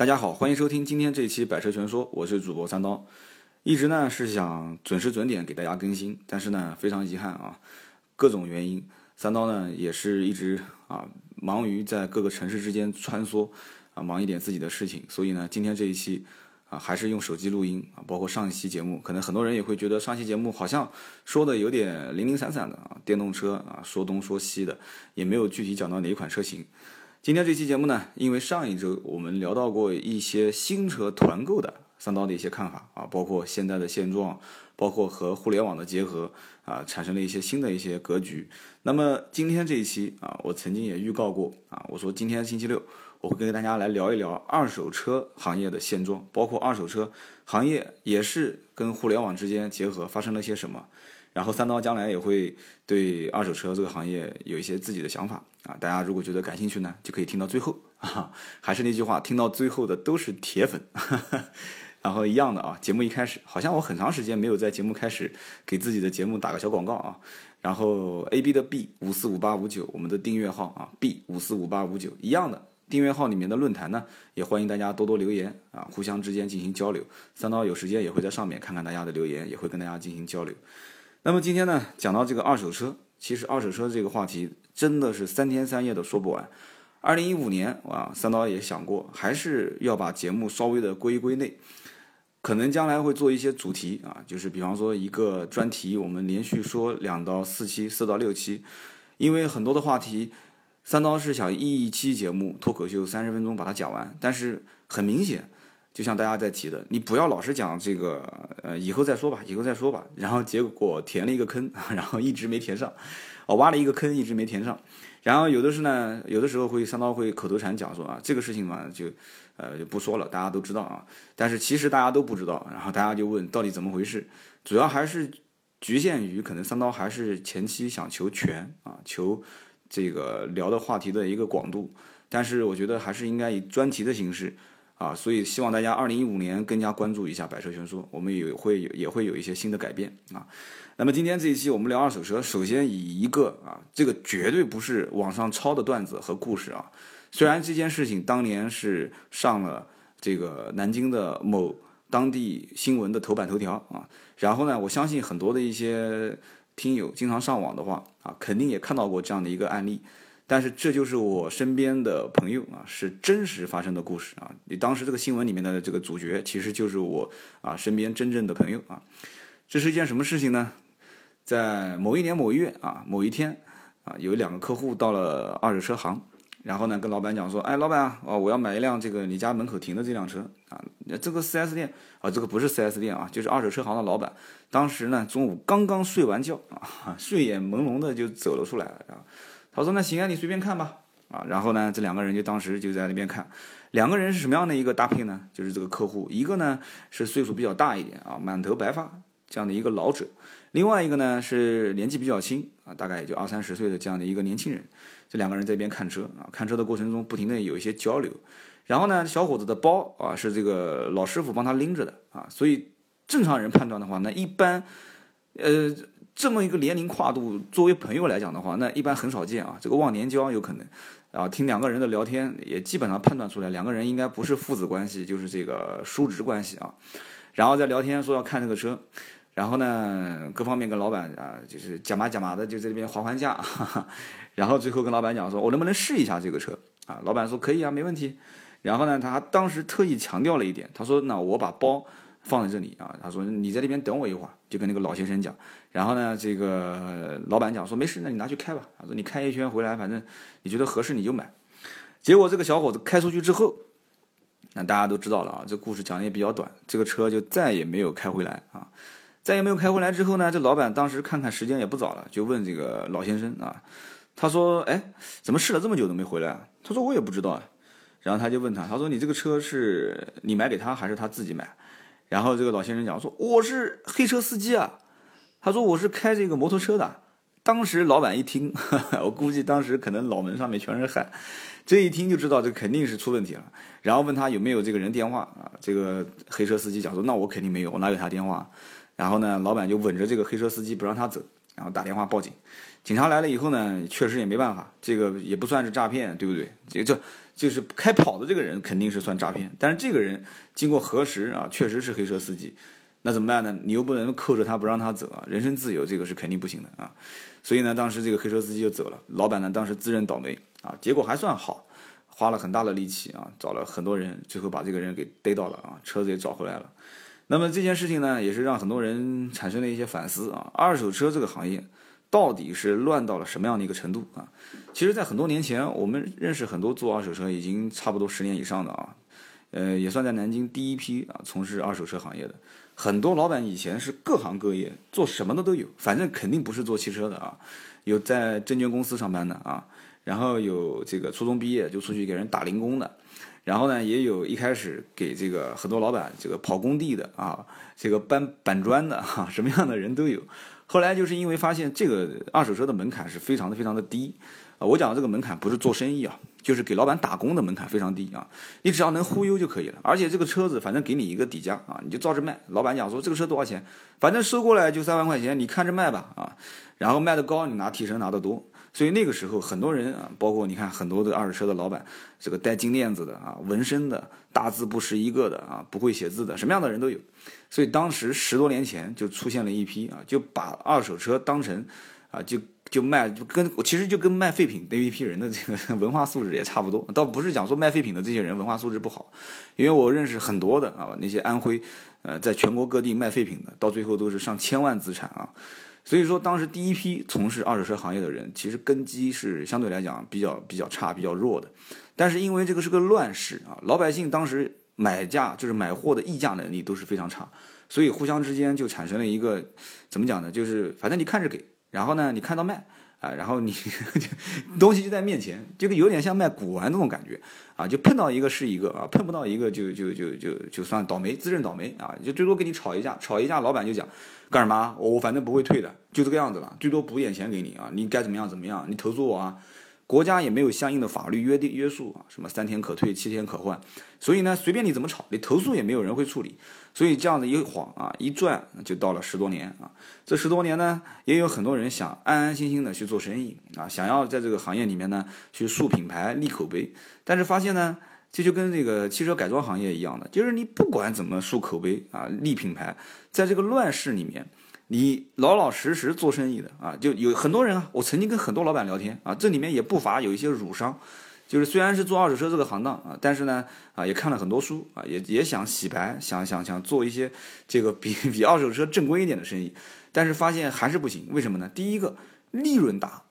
大家好，欢迎收听今天这一期《百车全说》，我是主播三刀。一直呢是想准时准点给大家更新，但是呢非常遗憾啊，各种原因，三刀呢也是一直啊忙于在各个城市之间穿梭啊，忙一点自己的事情，所以呢今天这一期啊还是用手机录音啊，包括上一期节目，可能很多人也会觉得上期节目好像说的有点零零散散的啊，电动车啊说东说西的，也没有具体讲到哪一款车型。今天这期节目呢，因为上一周我们聊到过一些新车团购的三刀的一些看法啊，包括现在的现状，包括和互联网的结合啊，产生了一些新的一些格局。那么今天这一期啊，我曾经也预告过啊，我说今天星期六我会跟大家来聊一聊二手车行业的现状，包括二手车行业也是跟互联网之间结合发生了些什么。然后三刀将来也会对二手车这个行业有一些自己的想法啊，大家如果觉得感兴趣呢，就可以听到最后啊。还是那句话，听到最后的都是铁粉。然后一样的啊，节目一开始，好像我很长时间没有在节目开始给自己的节目打个小广告啊。然后 A B 的 B 五四五八五九，我们的订阅号啊，B 五四五八五九一样的订阅号里面的论坛呢，也欢迎大家多多留言啊，互相之间进行交流。三刀有时间也会在上面看看大家的留言，也会跟大家进行交流。那么今天呢，讲到这个二手车，其实二手车这个话题真的是三天三夜都说不完。二零一五年啊，三刀也想过，还是要把节目稍微的归归类，可能将来会做一些主题啊，就是比方说一个专题，我们连续说两到四期，四到六期，因为很多的话题，三刀是想一期节目脱口秀三十分钟把它讲完，但是很明显。就像大家在提的，你不要老是讲这个，呃，以后再说吧，以后再说吧，然后结果填了一个坑，然后一直没填上，哦，挖了一个坑，一直没填上，然后有的是呢，有的时候会三刀会口头禅讲说啊，这个事情嘛，就，呃，就不说了，大家都知道啊，但是其实大家都不知道，然后大家就问到底怎么回事，主要还是局限于可能三刀还是前期想求全啊，求这个聊的话题的一个广度，但是我觉得还是应该以专题的形式。啊，所以希望大家二零一五年更加关注一下百车全说，我们也会也会有一些新的改变啊。那么今天这一期我们聊二手车，首先以一个啊，这个绝对不是网上抄的段子和故事啊。虽然这件事情当年是上了这个南京的某当地新闻的头版头条啊，然后呢，我相信很多的一些听友经常上网的话啊，肯定也看到过这样的一个案例。但是这就是我身边的朋友啊，是真实发生的故事啊。你当时这个新闻里面的这个主角，其实就是我啊身边真正的朋友啊。这是一件什么事情呢？在某一年某月啊某一天啊，有两个客户到了二手车行，然后呢跟老板讲说，哎，老板啊，我要买一辆这个你家门口停的这辆车啊。这个 4S 店啊，这个不是 4S 店啊，就是二手车行的老板。当时呢中午刚刚睡完觉啊，睡眼朦胧的就走了出来啊。他说：“那行啊，你随便看吧。”啊，然后呢，这两个人就当时就在那边看。两个人是什么样的一个搭配呢？就是这个客户，一个呢是岁数比较大一点啊，满头白发这样的一个老者；另外一个呢是年纪比较轻啊，大概也就二三十岁的这样的一个年轻人。这两个人在一边看车啊，看车的过程中不停的有一些交流。然后呢，小伙子的包啊是这个老师傅帮他拎着的啊，所以正常人判断的话，那一般，呃。这么一个年龄跨度，作为朋友来讲的话，那一般很少见啊。这个忘年交有可能，啊，听两个人的聊天也基本上判断出来，两个人应该不是父子关系，就是这个叔侄关系啊。然后在聊天说要看这个车，然后呢，各方面跟老板啊，就是假麻假麻的就在这边还还价，然后最后跟老板讲说，我能不能试一下这个车啊？老板说可以啊，没问题。然后呢，他当时特意强调了一点，他说那我把包。放在这里啊，他说你在那边等我一会儿，就跟那个老先生讲。然后呢，这个老板讲说没事，那你拿去开吧。他说你开一圈回来，反正你觉得合适你就买。结果这个小伙子开出去之后，那大家都知道了啊，这故事讲的也比较短，这个车就再也没有开回来啊。再也没有开回来之后呢，这老板当时看看时间也不早了，就问这个老先生啊，他说哎，怎么试了这么久都没回来？他说我也不知道啊。然后他就问他，他说你这个车是你买给他还是他自己买？然后这个老先生讲说我是黑车司机啊，他说我是开这个摩托车的。当时老板一听，我估计当时可能脑门上面全是汗，这一听就知道这肯定是出问题了。然后问他有没有这个人电话啊？这个黑车司机讲说那我肯定没有，我哪有他电话？然后呢，老板就稳着这个黑车司机不让他走，然后打电话报警。警察来了以后呢，确实也没办法，这个也不算是诈骗，对不对？这这就是开跑的这个人肯定是算诈骗，但是这个人经过核实啊，确实是黑车司机，那怎么办呢？你又不能扣着他不让他走啊，人身自由这个是肯定不行的啊。所以呢，当时这个黑车司机就走了，老板呢当时自认倒霉啊，结果还算好，花了很大的力气啊，找了很多人，最后把这个人给逮到了啊，车子也找回来了。那么这件事情呢，也是让很多人产生了一些反思啊，二手车这个行业。到底是乱到了什么样的一个程度啊？其实，在很多年前，我们认识很多做二手车已经差不多十年以上的啊，呃，也算在南京第一批啊从事二手车行业的。很多老板以前是各行各业做什么的都有，反正肯定不是做汽车的啊。有在证券公司上班的啊，然后有这个初中毕业就出去给人打零工的，然后呢，也有一开始给这个很多老板这个跑工地的啊，这个搬板砖的哈，什么样的人都有。后来就是因为发现这个二手车的门槛是非常的非常的低，啊，我讲的这个门槛不是做生意啊，就是给老板打工的门槛非常低啊，你只要能忽悠就可以了，而且这个车子反正给你一个底价啊，你就照着卖。老板讲说这个车多少钱，反正收过来就三万块钱，你看着卖吧啊，然后卖的高你拿提成拿得多。所以那个时候，很多人啊，包括你看很多的二手车的老板，这个戴金链子的啊，纹身的，大字不识一个的啊，不会写字的，什么样的人都有。所以当时十多年前就出现了一批啊，就把二手车当成啊，就就卖，就跟其实就跟卖废品那一批人的这个文化素质也差不多。倒不是讲说卖废品的这些人文化素质不好，因为我认识很多的啊，那些安徽呃，在全国各地卖废品的，到最后都是上千万资产啊。所以说，当时第一批从事二手车行业的人，其实根基是相对来讲比较比较差、比较弱的。但是因为这个是个乱世啊，老百姓当时买价就是买货的议价能力都是非常差，所以互相之间就产生了一个怎么讲呢？就是反正你看着给，然后呢你看到卖啊，然后你 东西就在面前，这个有点像卖古玩那种感觉啊，就碰到一个是一个啊，碰不到一个就就就就就算倒霉，自认倒霉啊，就最多跟你吵一架，吵一架老板就讲。干什么？我反正不会退的，就这个样子了，最多补点钱给你啊，你该怎么样怎么样，你投诉我啊，国家也没有相应的法律约定约束啊，什么三天可退，七天可换，所以呢，随便你怎么吵，你投诉也没有人会处理，所以这样子一晃啊，一转就到了十多年啊，这十多年呢，也有很多人想安安心心的去做生意啊，想要在这个行业里面呢去树品牌立口碑，但是发现呢。这就跟这个汽车改装行业一样的，就是你不管怎么树口碑啊、立品牌，在这个乱世里面，你老老实实做生意的啊，就有很多人啊。我曾经跟很多老板聊天啊，这里面也不乏有一些儒商，就是虽然是做二手车这个行当啊，但是呢啊也看了很多书啊，也也想洗白，想想想做一些这个 比比二手车正规一点的生意，但是发现还是不行。为什么呢？第一个利润大。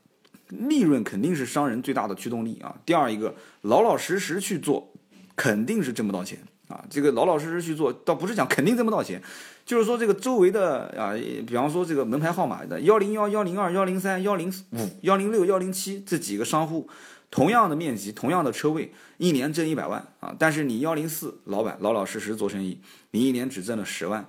利润肯定是商人最大的驱动力啊。第二一个，老老实实去做，肯定是挣不到钱啊。这个老老实实去做，倒不是讲肯定挣不到钱，就是说这个周围的啊，比方说这个门牌号码的幺零幺、幺零二、幺零三、幺零五、幺零六、幺零七这几个商户，同样的面积，同样的车位，一年挣一百万啊。但是你幺零四老板老老实实做生意，你一年只挣了十万。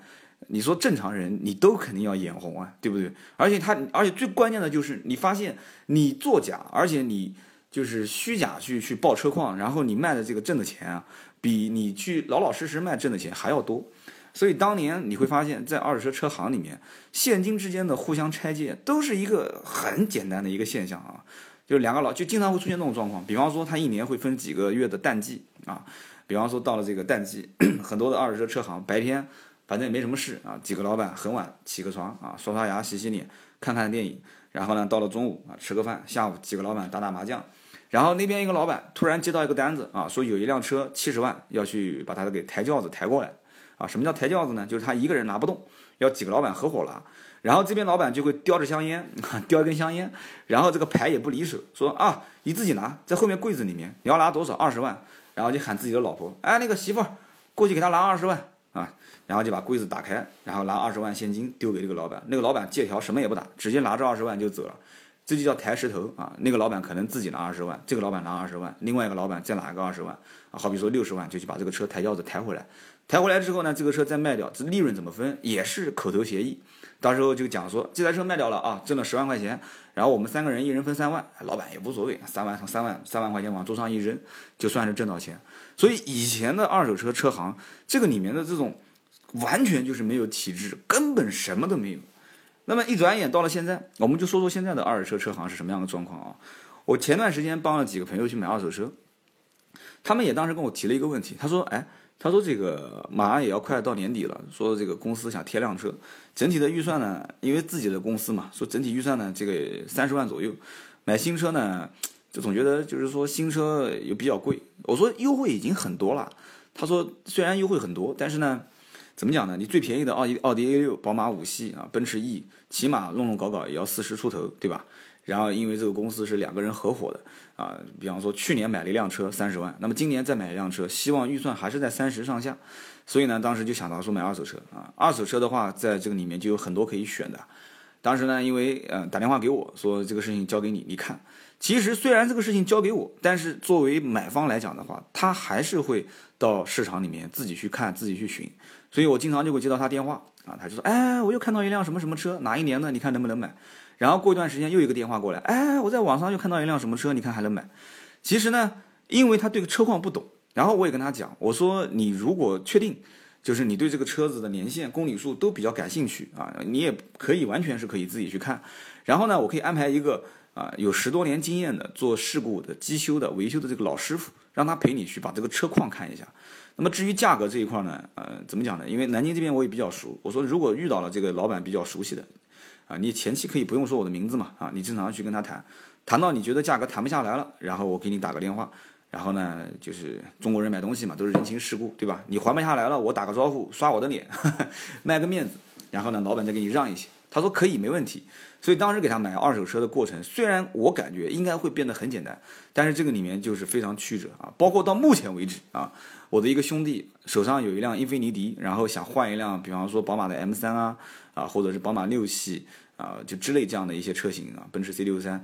你说正常人，你都肯定要眼红啊，对不对？而且他，而且最关键的就是，你发现你作假，而且你就是虚假去去报车况，然后你卖的这个挣的钱啊，比你去老老实实卖挣的钱还要多。所以当年你会发现在二手车车行里面，现金之间的互相拆借都是一个很简单的一个现象啊，就两个老就经常会出现这种状况。比方说他一年会分几个月的淡季啊，比方说到了这个淡季，很多的二手车车行白天。反正也没什么事啊，几个老板很晚起个床啊，刷刷牙、洗洗脸、看看电影，然后呢，到了中午啊，吃个饭，下午几个老板打打麻将，然后那边一个老板突然接到一个单子啊，说有一辆车七十万要去把他给抬轿子抬过来啊，什么叫抬轿子呢？就是他一个人拿不动，要几个老板合伙拿，然后这边老板就会叼着香烟，叼一根香烟，然后这个牌也不离手，说啊，你自己拿，在后面柜子里面，你要拿多少？二十万，然后就喊自己的老婆，哎，那个媳妇儿过去给他拿二十万啊。然后就把柜子打开，然后拿二十万现金丢给这个老板，那个老板借条什么也不打，直接拿着二十万就走了，这就叫抬石头啊！那个老板可能自己拿二十万，这个老板拿二十万，另外一个老板再拿一个二十万啊，好比说六十万就去把这个车抬轿子抬回来，抬回来之后呢，这个车再卖掉，这利润怎么分也是口头协议，到时候就讲说这台车卖掉了啊，挣了十万块钱，然后我们三个人一人分三万，老板也无所谓，三万从三万三万块钱往桌上一扔，就算是挣到钱。所以以前的二手车车行这个里面的这种。完全就是没有体制，根本什么都没有。那么一转眼到了现在，我们就说说现在的二手车车行是什么样的状况啊？我前段时间帮了几个朋友去买二手车，他们也当时跟我提了一个问题，他说，哎，他说这个马上也要快到年底了，说这个公司想贴辆车，整体的预算呢，因为自己的公司嘛，说整体预算呢这个三十万左右，买新车呢，就总觉得就是说新车又比较贵。我说优惠已经很多了，他说虽然优惠很多，但是呢。怎么讲呢？你最便宜的奥迪奥迪 A 六、宝马五系啊，奔驰 E，起码弄弄搞搞也要四十出头，对吧？然后因为这个公司是两个人合伙的啊，比方说去年买了一辆车三十万，那么今年再买一辆车，希望预算还是在三十上下，所以呢，当时就想到说买二手车啊。二手车的话，在这个里面就有很多可以选的。当时呢，因为呃打电话给我说这个事情交给你，你看。其实虽然这个事情交给我，但是作为买方来讲的话，他还是会到市场里面自己去看，自己去寻。所以我经常就会接到他电话啊，他就说，哎，我又看到一辆什么什么车，哪一年的？你看能不能买？然后过一段时间又一个电话过来，哎，我在网上又看到一辆什么车，你看还能买？其实呢，因为他对车况不懂，然后我也跟他讲，我说你如果确定，就是你对这个车子的年限、公里数都比较感兴趣啊，你也可以完全是可以自己去看。然后呢，我可以安排一个啊有十多年经验的做事故的机修的维修的这个老师傅，让他陪你去把这个车况看一下。那么至于价格这一块呢，呃，怎么讲呢？因为南京这边我也比较熟，我说如果遇到了这个老板比较熟悉的，啊，你前期可以不用说我的名字嘛，啊，你正常去跟他谈，谈到你觉得价格谈不下来了，然后我给你打个电话，然后呢，就是中国人买东西嘛，都是人情世故，对吧？你还不下来了，我打个招呼，刷我的脸，卖个面子，然后呢，老板再给你让一些。他说可以，没问题。所以当时给他买二手车的过程，虽然我感觉应该会变得很简单，但是这个里面就是非常曲折啊。包括到目前为止啊，我的一个兄弟手上有一辆英菲尼迪，然后想换一辆，比方说宝马的 M3 啊，啊，或者是宝马六系啊，就之类这样的一些车型啊，奔驰 C63，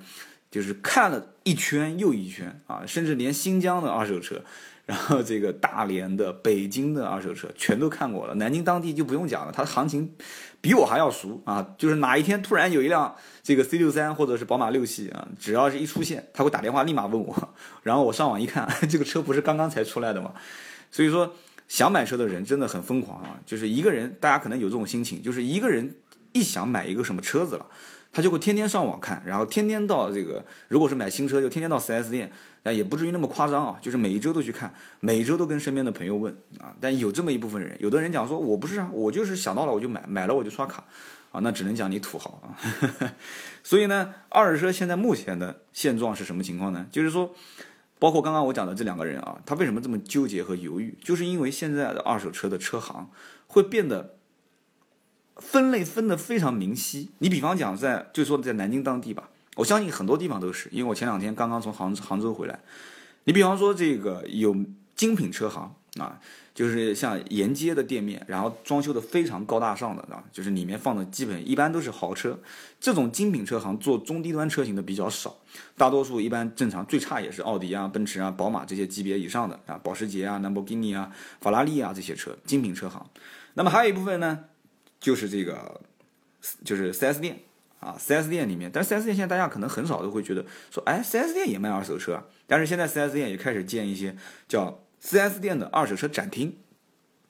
就是看了一圈又一圈啊，甚至连新疆的二手车。然后这个大连的、北京的二手车全都看过了，南京当地就不用讲了，它的行情比我还要熟啊！就是哪一天突然有一辆这个 C 六三或者是宝马六系啊，只要是一出现，他会打电话立马问我，然后我上网一看，这个车不是刚刚才出来的吗？所以说，想买车的人真的很疯狂啊！就是一个人，大家可能有这种心情，就是一个人一想买一个什么车子了，他就会天天上网看，然后天天到这个，如果是买新车，就天天到 4S 店。那也不至于那么夸张啊，就是每一周都去看，每一周都跟身边的朋友问啊。但有这么一部分人，有的人讲说，我不是啊，我就是想到了我就买，买了我就刷卡，啊，那只能讲你土豪啊。所以呢，二手车现在目前的现状是什么情况呢？就是说，包括刚刚我讲的这两个人啊，他为什么这么纠结和犹豫？就是因为现在的二手车的车行会变得分类分得非常明晰。你比方讲在，就说在南京当地吧。我相信很多地方都是，因为我前两天刚刚从杭杭州回来。你比方说这个有精品车行啊，就是像沿街的店面，然后装修的非常高大上的啊，就是里面放的基本一般都是豪车。这种精品车行做中低端车型的比较少，大多数一般正常最差也是奥迪啊、奔驰啊、宝马这些级别以上的啊，保时捷啊、兰博基尼啊、法拉利啊这些车精品车行。那么还有一部分呢，就是这个就是 4S 店。啊，4S 店里面，但是 4S 店现在大家可能很少都会觉得说，哎，4S 店也卖二手车。但是现在 4S 店也开始建一些叫 4S 店的二手车展厅，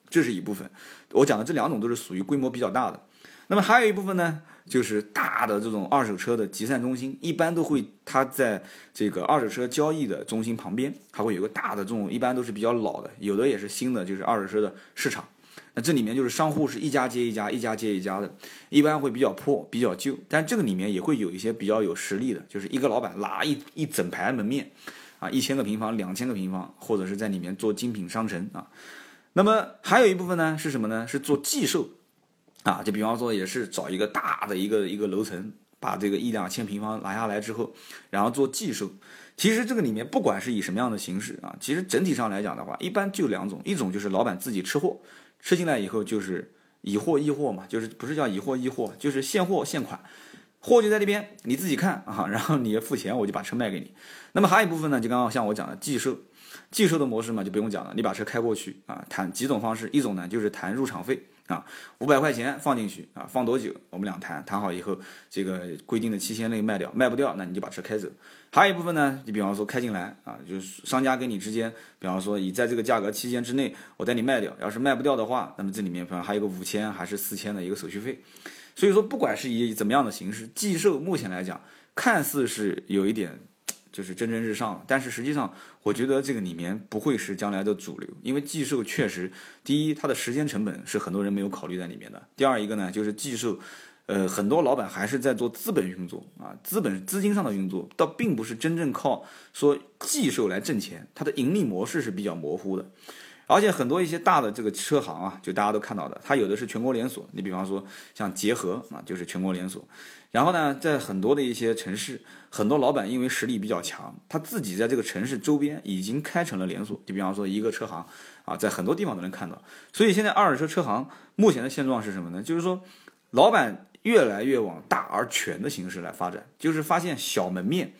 这是一部分。我讲的这两种都是属于规模比较大的。那么还有一部分呢，就是大的这种二手车的集散中心，一般都会它在这个二手车交易的中心旁边，它会有个大的这种，一般都是比较老的，有的也是新的，就是二手车的市场。那这里面就是商户是一家接一家，一家接一家的，一般会比较破、比较旧，但这个里面也会有一些比较有实力的，就是一个老板拉一一整排门面，啊，一千个平方、两千个平方，或者是在里面做精品商城啊。那么还有一部分呢是什么呢？是做寄售，啊，就比方说也是找一个大的一个一个楼层，把这个一两千平方拿下来之后，然后做寄售。其实这个里面不管是以什么样的形式啊，其实整体上来讲的话，一般就两种，一种就是老板自己吃货。吃进来以后就是以货易货嘛，就是不是叫以货易货，就是现货现款，货就在那边，你自己看啊，然后你付钱，我就把车卖给你。那么还有一部分呢，就刚刚像我讲的寄售，寄售的模式嘛，就不用讲了，你把车开过去啊，谈几种方式，一种呢就是谈入场费。啊，五百块钱放进去啊，放多久？我们俩谈谈好以后，这个规定的期限内卖掉，卖不掉，那你就把车开走。还有一部分呢，你比方说开进来啊，就是商家跟你之间，比方说以在这个价格期间之内，我带你卖掉。要是卖不掉的话，那么这里面比方还有个五千还是四千的一个手续费。所以说，不管是以怎么样的形式寄售，目前来讲，看似是有一点。就是蒸蒸日上。但是实际上，我觉得这个里面不会是将来的主流，因为寄售确实，第一，它的时间成本是很多人没有考虑在里面的；第二一个呢，就是寄售，呃，很多老板还是在做资本运作啊，资本资金上的运作，倒并不是真正靠说寄售来挣钱，它的盈利模式是比较模糊的。而且很多一些大的这个车行啊，就大家都看到的，它有的是全国连锁。你比方说像捷合啊，就是全国连锁。然后呢，在很多的一些城市，很多老板因为实力比较强，他自己在这个城市周边已经开成了连锁。就比方说一个车行啊，在很多地方都能看到。所以现在二手车车行目前的现状是什么呢？就是说，老板越来越往大而全的形式来发展，就是发现小门面。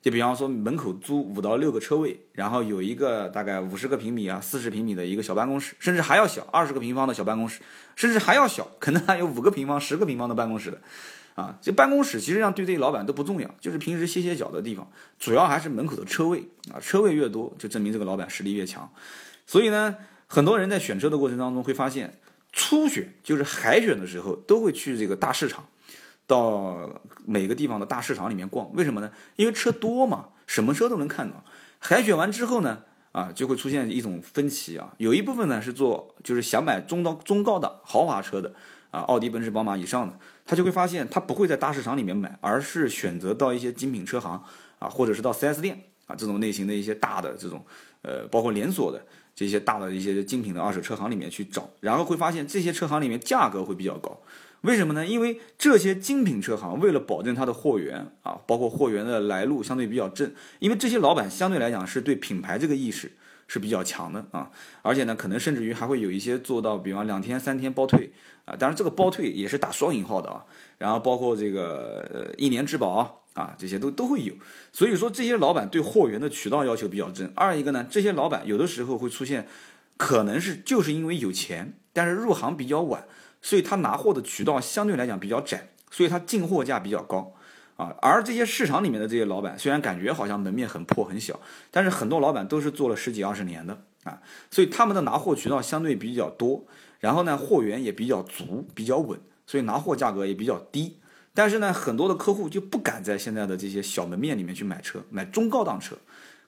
就比方说门口租五到六个车位，然后有一个大概五十个平米啊、四十平米的一个小办公室，甚至还要小，二十个平方的小办公室，甚至还要小，可能还有五个平方、十个平方的办公室的，啊，这办公室其实上对这些老板都不重要，就是平时歇歇脚的地方，主要还是门口的车位啊，车位越多，就证明这个老板实力越强。所以呢，很多人在选车的过程当中会发现，初选就是海选的时候，都会去这个大市场。到每个地方的大市场里面逛，为什么呢？因为车多嘛，什么车都能看到。海选完之后呢，啊，就会出现一种分歧啊。有一部分呢是做，就是想买中到中高档豪华车的啊，奥迪、奔驰、宝马以上的，他就会发现他不会在大市场里面买，而是选择到一些精品车行啊，或者是到 4S 店啊这种类型的一些大的这种，呃，包括连锁的这些大的一些精品的二手车行里面去找，然后会发现这些车行里面价格会比较高。为什么呢？因为这些精品车行为了保证它的货源啊，包括货源的来路相对比较正，因为这些老板相对来讲是对品牌这个意识是比较强的啊，而且呢，可能甚至于还会有一些做到，比方两天三天包退啊，当然这个包退也是打双引号的啊，然后包括这个呃一年质保啊，这些都都会有。所以说这些老板对货源的渠道要求比较正。二一个呢，这些老板有的时候会出现，可能是就是因为有钱，但是入行比较晚。所以他拿货的渠道相对来讲比较窄，所以他进货价比较高，啊，而这些市场里面的这些老板，虽然感觉好像门面很破很小，但是很多老板都是做了十几二十年的啊，所以他们的拿货渠道相对比较多，然后呢，货源也比较足，比较稳，所以拿货价格也比较低。但是呢，很多的客户就不敢在现在的这些小门面里面去买车，买中高档车，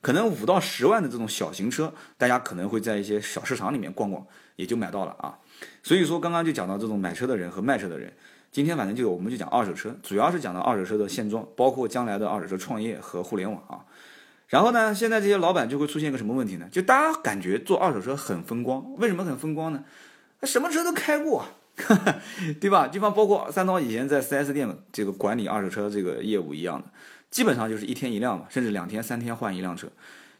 可能五到十万的这种小型车，大家可能会在一些小市场里面逛逛，也就买到了啊。所以说，刚刚就讲到这种买车的人和卖车的人。今天反正就我们就讲二手车，主要是讲到二手车的现状，包括将来的二手车创业和互联网啊。然后呢，现在这些老板就会出现一个什么问题呢？就大家感觉做二手车很风光，为什么很风光呢？什么车都开过，对吧？就像包括三刀以前在 4S 店这个管理二手车这个业务一样的，基本上就是一天一辆嘛，甚至两天三天换一辆车。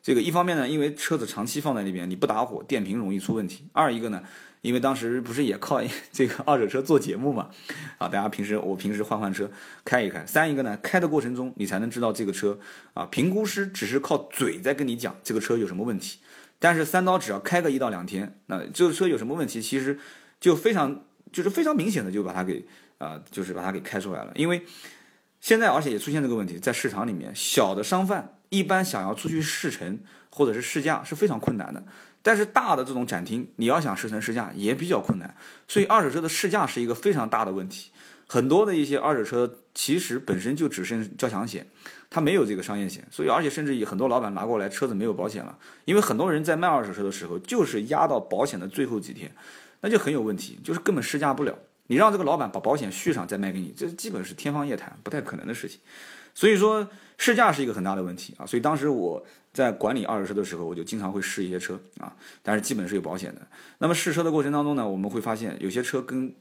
这个一方面呢，因为车子长期放在那边，你不打火，电瓶容易出问题；二一个呢。因为当时不是也靠 这个二手车做节目嘛，啊，大家平时我平时换换车开一开。三一个呢，开的过程中你才能知道这个车啊，评估师只是靠嘴在跟你讲这个车有什么问题，但是三刀只要开个一到两天，那这个车有什么问题，其实就非常就是非常明显的就把它给啊，就是把它给开出来了。因为现在而且也出现这个问题，在市场里面，小的商贩一般想要出去试乘或者是试驾是非常困难的。但是大的这种展厅，你要想试乘试驾也比较困难，所以二手车的试驾是一个非常大的问题。很多的一些二手车其实本身就只剩交强险，它没有这个商业险，所以而且甚至有很多老板拿过来车子没有保险了，因为很多人在卖二手车的时候就是压到保险的最后几天，那就很有问题，就是根本试驾不了。你让这个老板把保险续上再卖给你，这基本是天方夜谭，不太可能的事情。所以说试驾是一个很大的问题啊，所以当时我。在管理二手车的时候，我就经常会试一些车啊，但是基本是有保险的。那么试车的过程当中呢，我们会发现有些车跟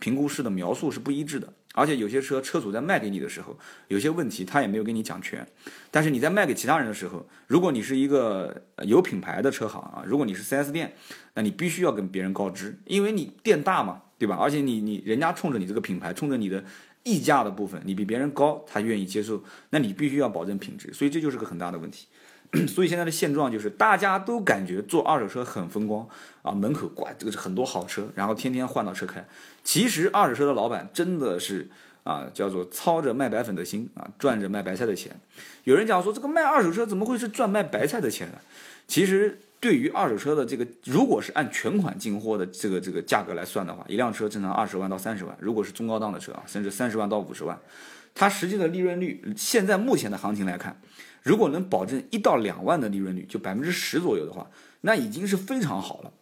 评估师的描述是不一致的，而且有些车车主在卖给你的时候，有些问题他也没有跟你讲全。但是你在卖给其他人的时候，如果你是一个有品牌的车行啊，如果你是 4S 店，那你必须要跟别人告知，因为你店大嘛，对吧？而且你你人家冲着你这个品牌，冲着你的溢价的部分，你比别人高，他愿意接受，那你必须要保证品质，所以这就是个很大的问题。所以现在的现状就是，大家都感觉做二手车很风光啊，门口挂这个是很多好车，然后天天换到车开。其实二手车的老板真的是啊，叫做操着卖白粉的心啊，赚着卖白菜的钱。有人讲说，这个卖二手车怎么会是赚卖白菜的钱呢？其实对于二手车的这个，如果是按全款进货的这个这个价格来算的话，一辆车正常二十万到三十万，如果是中高档的车啊，甚至三十万到五十万。它实际的利润率，现在目前的行情来看，如果能保证一到两万的利润率，就百分之十左右的话，那已经是非常好了。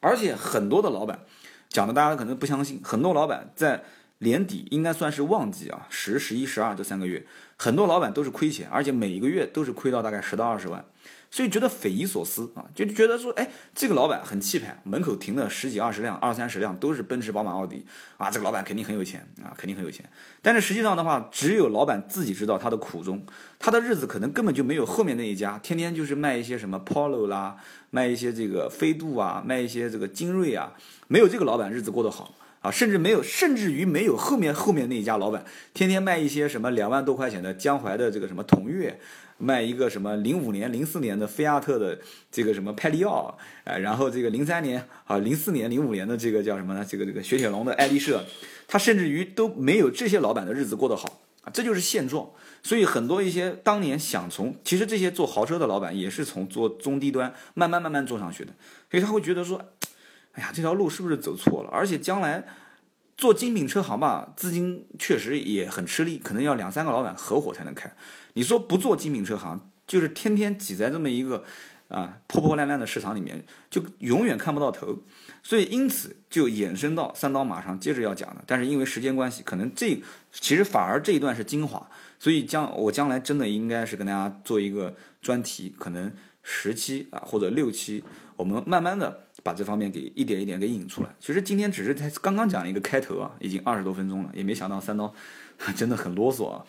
而且很多的老板讲的，大家可能不相信，很多老板在年底应该算是旺季啊，十、十一、十二这三个月，很多老板都是亏钱，而且每一个月都是亏到大概十到二十万。所以觉得匪夷所思啊，就觉得说，哎，这个老板很气派，门口停了十几二十辆、二三十辆都是奔驰、宝马、奥迪啊，这个老板肯定很有钱啊，肯定很有钱。但是实际上的话，只有老板自己知道他的苦衷，他的日子可能根本就没有后面那一家，天天就是卖一些什么 Polo 啦，卖一些这个飞度啊，卖一些这个精锐啊，没有这个老板日子过得好啊，甚至没有，甚至于没有后面后面那一家老板天天卖一些什么两万多块钱的江淮的这个什么同悦。卖一个什么零五年、零四年的菲亚特的这个什么派利奥，哎，然后这个零三年啊、零四年、零五年的这个叫什么呢？这个这个雪铁龙的爱丽舍，他甚至于都没有这些老板的日子过得好啊，这就是现状。所以很多一些当年想从，其实这些做豪车的老板也是从做中低端慢慢慢慢做上去的，所以他会觉得说，哎呀，这条路是不是走错了？而且将来。做精品车行吧，资金确实也很吃力，可能要两三个老板合伙才能开。你说不做精品车行，就是天天挤在这么一个啊破破烂烂的市场里面，就永远看不到头。所以因此就衍生到三刀马上接着要讲的，但是因为时间关系，可能这其实反而这一段是精华。所以将我将来真的应该是跟大家做一个专题，可能十期啊或者六期，我们慢慢的。把这方面给一点一点给引出来。其实今天只是才刚刚讲了一个开头啊，已经二十多分钟了，也没想到三刀 真的很啰嗦啊。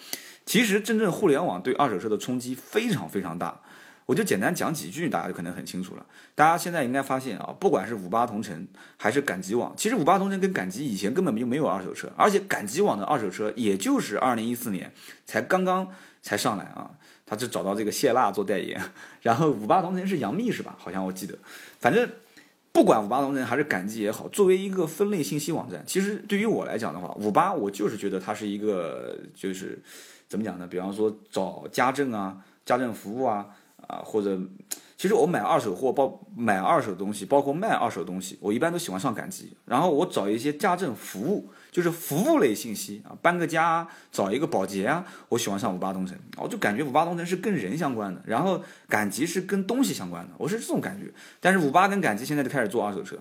其实真正互联网对二手车的冲击非常非常大，我就简单讲几句，大家就可能很清楚了。大家现在应该发现啊，不管是五八同城还是赶集网，其实五八同城跟赶集以前根本就没有二手车，而且赶集网的二手车也就是二零一四年才刚刚才上来啊，他就找到这个谢娜做代言，然后五八同城是杨幂是吧？好像我记得，反正。不管五八同城还是赶集也好，作为一个分类信息网站，其实对于我来讲的话，五八我就是觉得它是一个，就是怎么讲呢？比方说找家政啊、家政服务啊啊，或者其实我买二手货，包买二手东西，包括卖二手东西，我一般都喜欢上赶集，然后我找一些家政服务。就是服务类信息啊，搬个家、找一个保洁啊，我喜欢上五八同城，我就感觉五八同城是跟人相关的，然后赶集是跟东西相关的，我是这种感觉。但是五八跟赶集现在就开始做二手车，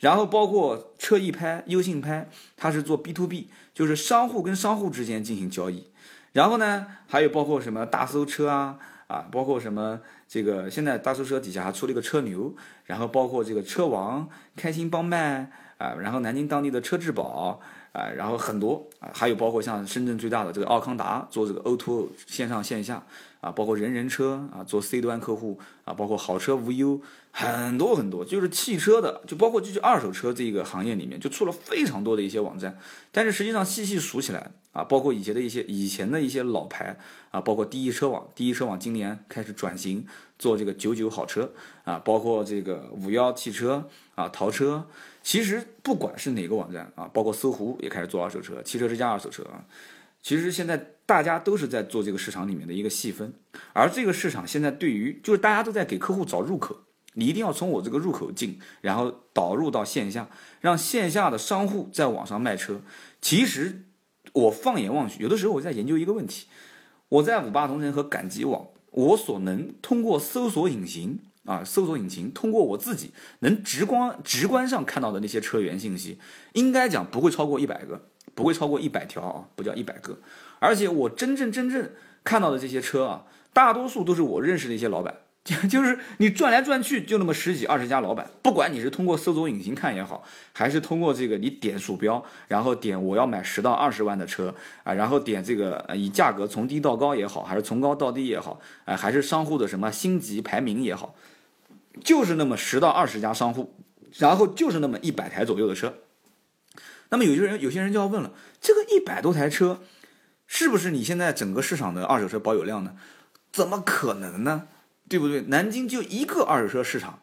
然后包括车易拍、优信拍，它是做 B to B，就是商户跟商户之间进行交易。然后呢，还有包括什么大搜车啊啊，包括什么这个现在大搜车底下还出了一个车牛，然后包括这个车王、开心帮卖啊，然后南京当地的车质保。啊，然后很多啊，还有包括像深圳最大的这个奥康达做这个 O2O 线上线下啊，包括人人车啊做 C 端客户啊，包括好车无忧，很多很多，就是汽车的，就包括就是二手车这个行业里面就出了非常多的一些网站，但是实际上细细数起来啊，包括以前的一些以前的一些老牌啊，包括第一车网，第一车网今年开始转型做这个九九好车啊，包括这个五幺汽车啊，淘车。其实不管是哪个网站啊，包括搜狐也开始做二手车，汽车之家二手车啊。其实现在大家都是在做这个市场里面的一个细分，而这个市场现在对于就是大家都在给客户找入口，你一定要从我这个入口进，然后导入到线下，让线下的商户在网上卖车。其实我放眼望去，有的时候我在研究一个问题，我在五八同城和赶集网，我所能通过搜索引擎。啊，搜索引擎通过我自己能直观直观上看到的那些车源信息，应该讲不会超过一百个，不会超过一百条啊，不叫一百个。而且我真正真正看到的这些车啊，大多数都是我认识的一些老板，就是你转来转去就那么十几二十家老板，不管你是通过搜索引擎看也好，还是通过这个你点鼠标，然后点我要买十到二十万的车啊，然后点这个以价格从低到高也好，还是从高到低也好，啊，还是商户的什么星级排名也好。就是那么十到二十家商户，然后就是那么一百台左右的车。那么有些人有些人就要问了，这个一百多台车，是不是你现在整个市场的二手车保有量呢？怎么可能呢？对不对？南京就一个二手车市场，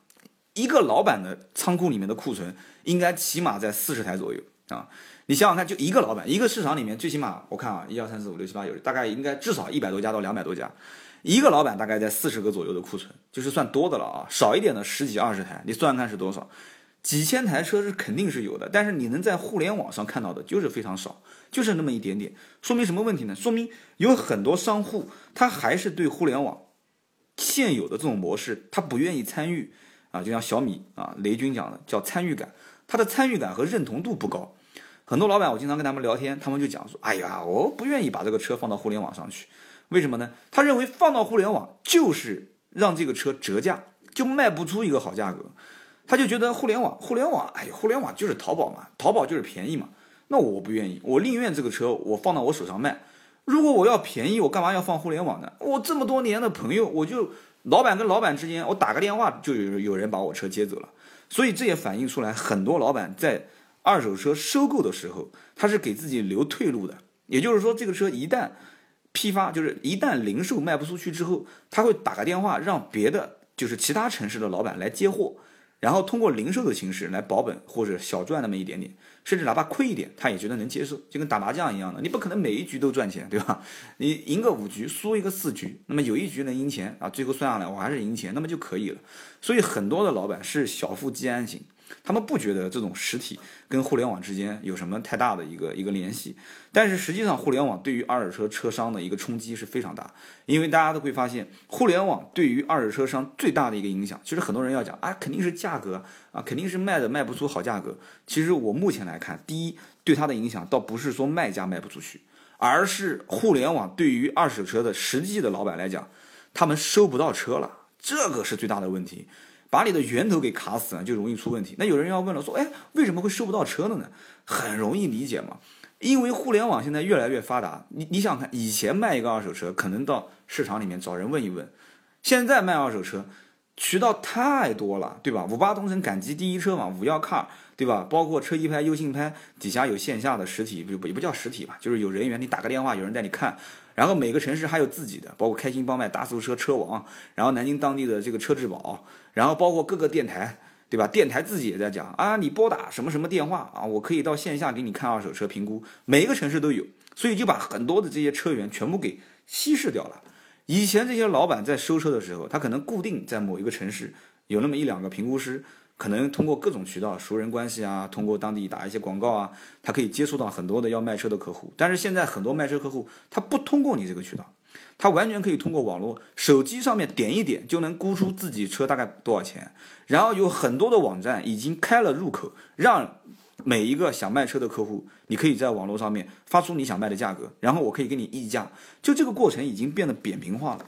一个老板的仓库里面的库存应该起码在四十台左右啊。你想想看，就一个老板，一个市场里面最起码我看啊，一二三四五六七八九，大概应该至少一百多家到两百多家。一个老板大概在四十个左右的库存，就是算多的了啊，少一点的十几二十台，你算算看是多少？几千台车是肯定是有的，但是你能在互联网上看到的就是非常少，就是那么一点点。说明什么问题呢？说明有很多商户他还是对互联网现有的这种模式他不愿意参与啊，就像小米啊，雷军讲的叫参与感，他的参与感和认同度不高。很多老板我经常跟他们聊天，他们就讲说：“哎呀，我不愿意把这个车放到互联网上去，为什么呢？他认为放到互联网就是让这个车折价。”就卖不出一个好价格，他就觉得互联网，互联网，哎，互联网就是淘宝嘛，淘宝就是便宜嘛。那我不愿意，我宁愿这个车我放到我手上卖。如果我要便宜，我干嘛要放互联网呢？我这么多年的朋友，我就老板跟老板之间，我打个电话就有有人把我车接走了。所以这也反映出来，很多老板在二手车收购的时候，他是给自己留退路的。也就是说，这个车一旦批发，就是一旦零售卖不出去之后，他会打个电话让别的。就是其他城市的老板来接货，然后通过零售的形式来保本或者小赚那么一点点，甚至哪怕亏一点，他也觉得能接受，就跟打麻将一样的，你不可能每一局都赚钱，对吧？你赢个五局，输一个四局，那么有一局能赢钱啊，最后算下来我还是赢钱，那么就可以了。所以很多的老板是小富即安型。他们不觉得这种实体跟互联网之间有什么太大的一个一个联系，但是实际上互联网对于二手车车商的一个冲击是非常大，因为大家都会发现，互联网对于二手车商最大的一个影响，其实很多人要讲啊，肯定是价格啊，肯定是卖的卖不出好价格。其实我目前来看，第一对它的影响倒不是说卖家卖不出去，而是互联网对于二手车的实际的老板来讲，他们收不到车了，这个是最大的问题。把你的源头给卡死了，就容易出问题。那有人要问了，说，哎，为什么会收不到车了呢？很容易理解嘛，因为互联网现在越来越发达。你你想看，以前卖一个二手车，可能到市场里面找人问一问，现在卖二手车渠道太多了，对吧？五八同城、赶集第一车网、五幺 car，对吧？包括车一拍、优信拍，底下有线下的实体，不也不叫实体吧，就是有人员，你打个电话，有人带你看。然后每个城市还有自己的，包括开心帮卖、大速车车王，然后南京当地的这个车质保，然后包括各个电台，对吧？电台自己也在讲啊，你拨打什么什么电话啊，我可以到线下给你看二手车评估，每一个城市都有，所以就把很多的这些车源全部给稀释掉了。以前这些老板在收车的时候，他可能固定在某一个城市有那么一两个评估师。可能通过各种渠道、熟人关系啊，通过当地打一些广告啊，他可以接触到很多的要卖车的客户。但是现在很多卖车客户他不通过你这个渠道，他完全可以通过网络、手机上面点一点就能估出自己车大概多少钱。然后有很多的网站已经开了入口，让每一个想卖车的客户，你可以在网络上面发出你想卖的价格，然后我可以给你议价。就这个过程已经变得扁平化了。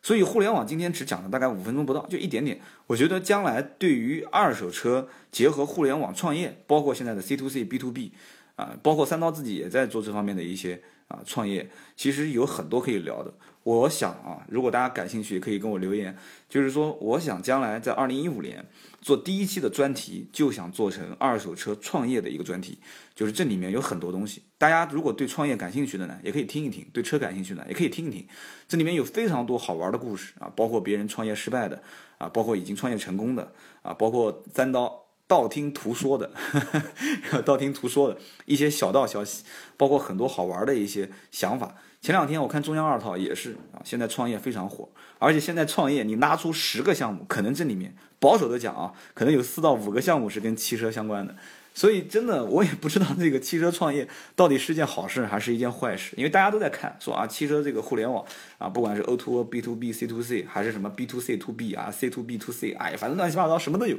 所以互联网今天只讲了大概五分钟不到，就一点点。我觉得将来对于二手车结合互联网创业，包括现在的 C to C、B to B，啊，包括三刀自己也在做这方面的一些啊创业，其实有很多可以聊的。我想啊，如果大家感兴趣，可以跟我留言。就是说，我想将来在二零一五年做第一期的专题，就想做成二手车创业的一个专题。就是这里面有很多东西，大家如果对创业感兴趣的呢，也可以听一听；对车感兴趣的，也可以听一听。这里面有非常多好玩的故事啊，包括别人创业失败的啊，包括已经创业成功的啊，包括三刀道听途说的，道听途说的一些小道消息，包括很多好玩的一些想法。前两天我看中央二套也是啊，现在创业非常火，而且现在创业你拉出十个项目，可能这里面保守的讲啊，可能有四到五个项目是跟汽车相关的。所以真的，我也不知道这个汽车创业到底是件好事还是一件坏事，因为大家都在看说啊，汽车这个互联网啊，不管是 O to O、B to B、C to C，还是什么 B to C to B 啊、C to B to C，哎，反正乱七八糟什么都有，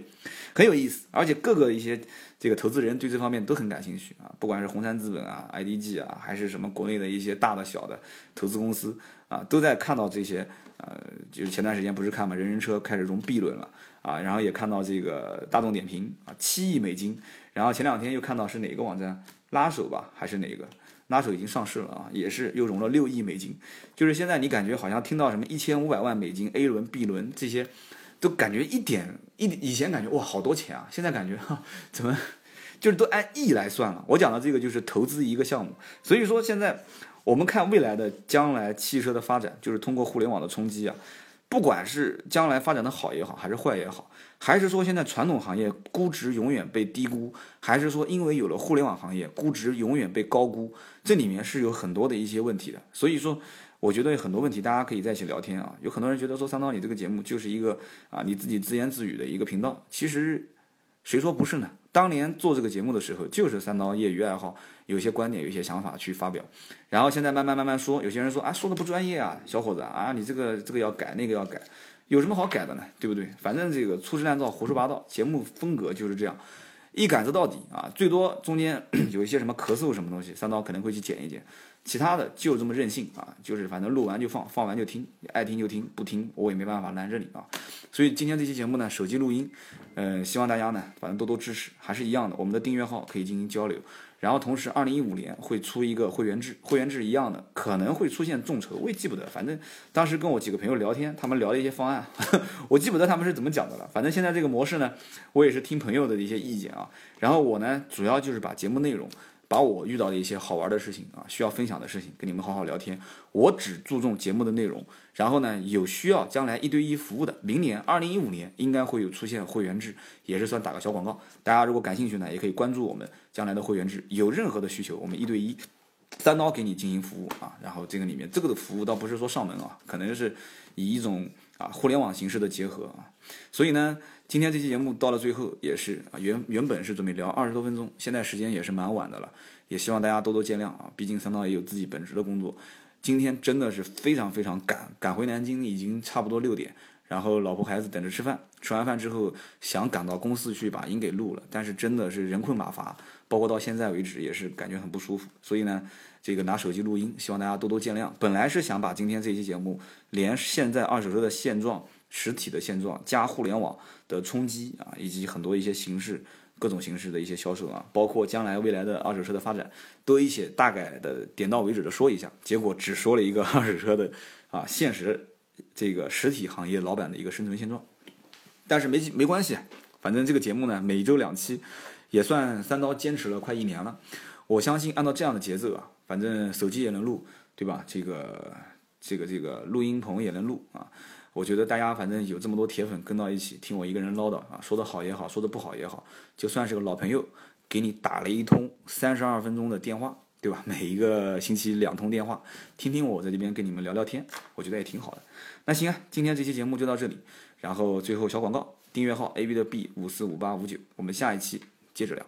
很有意思。而且各个一些这个投资人对这方面都很感兴趣啊，不管是红杉资本啊、IDG 啊，还是什么国内的一些大的小的投资公司啊，都在看到这些。呃，就是前段时间不是看嘛，人人车开始融 B 轮了啊，然后也看到这个大众点评啊，七亿美金。然后前两天又看到是哪个网站拉手吧，还是哪个拉手已经上市了啊，也是又融了六亿美金。就是现在你感觉好像听到什么一千五百万美金 A 轮、B 轮这些，都感觉一点一以前感觉哇好多钱啊，现在感觉哈怎么就是都按亿来算了。我讲的这个就是投资一个项目，所以说现在我们看未来的将来汽车的发展，就是通过互联网的冲击啊。不管是将来发展的好也好，还是坏也好，还是说现在传统行业估值永远被低估，还是说因为有了互联网行业估值永远被高估，这里面是有很多的一些问题的。所以说，我觉得有很多问题大家可以在一起聊天啊。有很多人觉得说三刀你这个节目就是一个啊你自己自言自语的一个频道，其实。谁说不是呢？当年做这个节目的时候，就是三刀业余爱好，有些观点，有些想法去发表。然后现在慢慢慢慢说，有些人说啊，说的不专业啊，小伙子啊，你这个这个要改，那个要改，有什么好改的呢？对不对？反正这个粗制滥造、胡说八道，节目风格就是这样，一杆子到底啊。最多中间有一些什么咳嗽什么东西，三刀可能会去剪一剪。其他的就这么任性啊，就是反正录完就放，放完就听，爱听就听，不听我也没办法拦着你啊。所以今天这期节目呢，手机录音，嗯，希望大家呢，反正多多支持，还是一样的，我们的订阅号可以进行交流。然后同时，二零一五年会出一个会员制，会员制一样的，可能会出现众筹，我也记不得。反正当时跟我几个朋友聊天，他们聊的一些方案，我记不得他们是怎么讲的了。反正现在这个模式呢，我也是听朋友的一些意见啊。然后我呢，主要就是把节目内容。把我遇到的一些好玩的事情啊，需要分享的事情，跟你们好好聊天。我只注重节目的内容，然后呢，有需要将来一对一服务的，明年二零一五年应该会有出现会员制，也是算打个小广告。大家如果感兴趣呢，也可以关注我们将来的会员制。有任何的需求，我们一对一单刀给你进行服务啊。然后这个里面这个的服务倒不是说上门啊，可能是以一种啊互联网形式的结合啊。所以呢。今天这期节目到了最后也是啊，原原本是准备聊二十多分钟，现在时间也是蛮晚的了，也希望大家多多见谅啊，毕竟三刀也有自己本职的工作。今天真的是非常非常赶，赶回南京已经差不多六点，然后老婆孩子等着吃饭，吃完饭之后想赶到公司去把音给录了，但是真的是人困马乏，包括到现在为止也是感觉很不舒服，所以呢，这个拿手机录音，希望大家多多见谅。本来是想把今天这期节目连现在二手车的现状。实体的现状加互联网的冲击啊，以及很多一些形式、各种形式的一些销售啊，包括将来未来的二手车的发展，都一些大概的点到为止的说一下。结果只说了一个 二手车的啊现实这个实体行业老板的一个生存现状。但是没没关系，反正这个节目呢每周两期，也算三刀坚持了快一年了。我相信按照这样的节奏啊，反正手机也能录，对吧？这个这个这个录音棚也能录啊。我觉得大家反正有这么多铁粉跟到一起听我一个人唠叨啊，说的好也好，说的不好也好，就算是个老朋友，给你打了一通三十二分钟的电话，对吧？每一个星期两通电话，听听我在这边跟你们聊聊天，我觉得也挺好的。那行啊，今天这期节目就到这里，然后最后小广告，订阅号 A B 的 B 五四五八五九，我们下一期接着聊。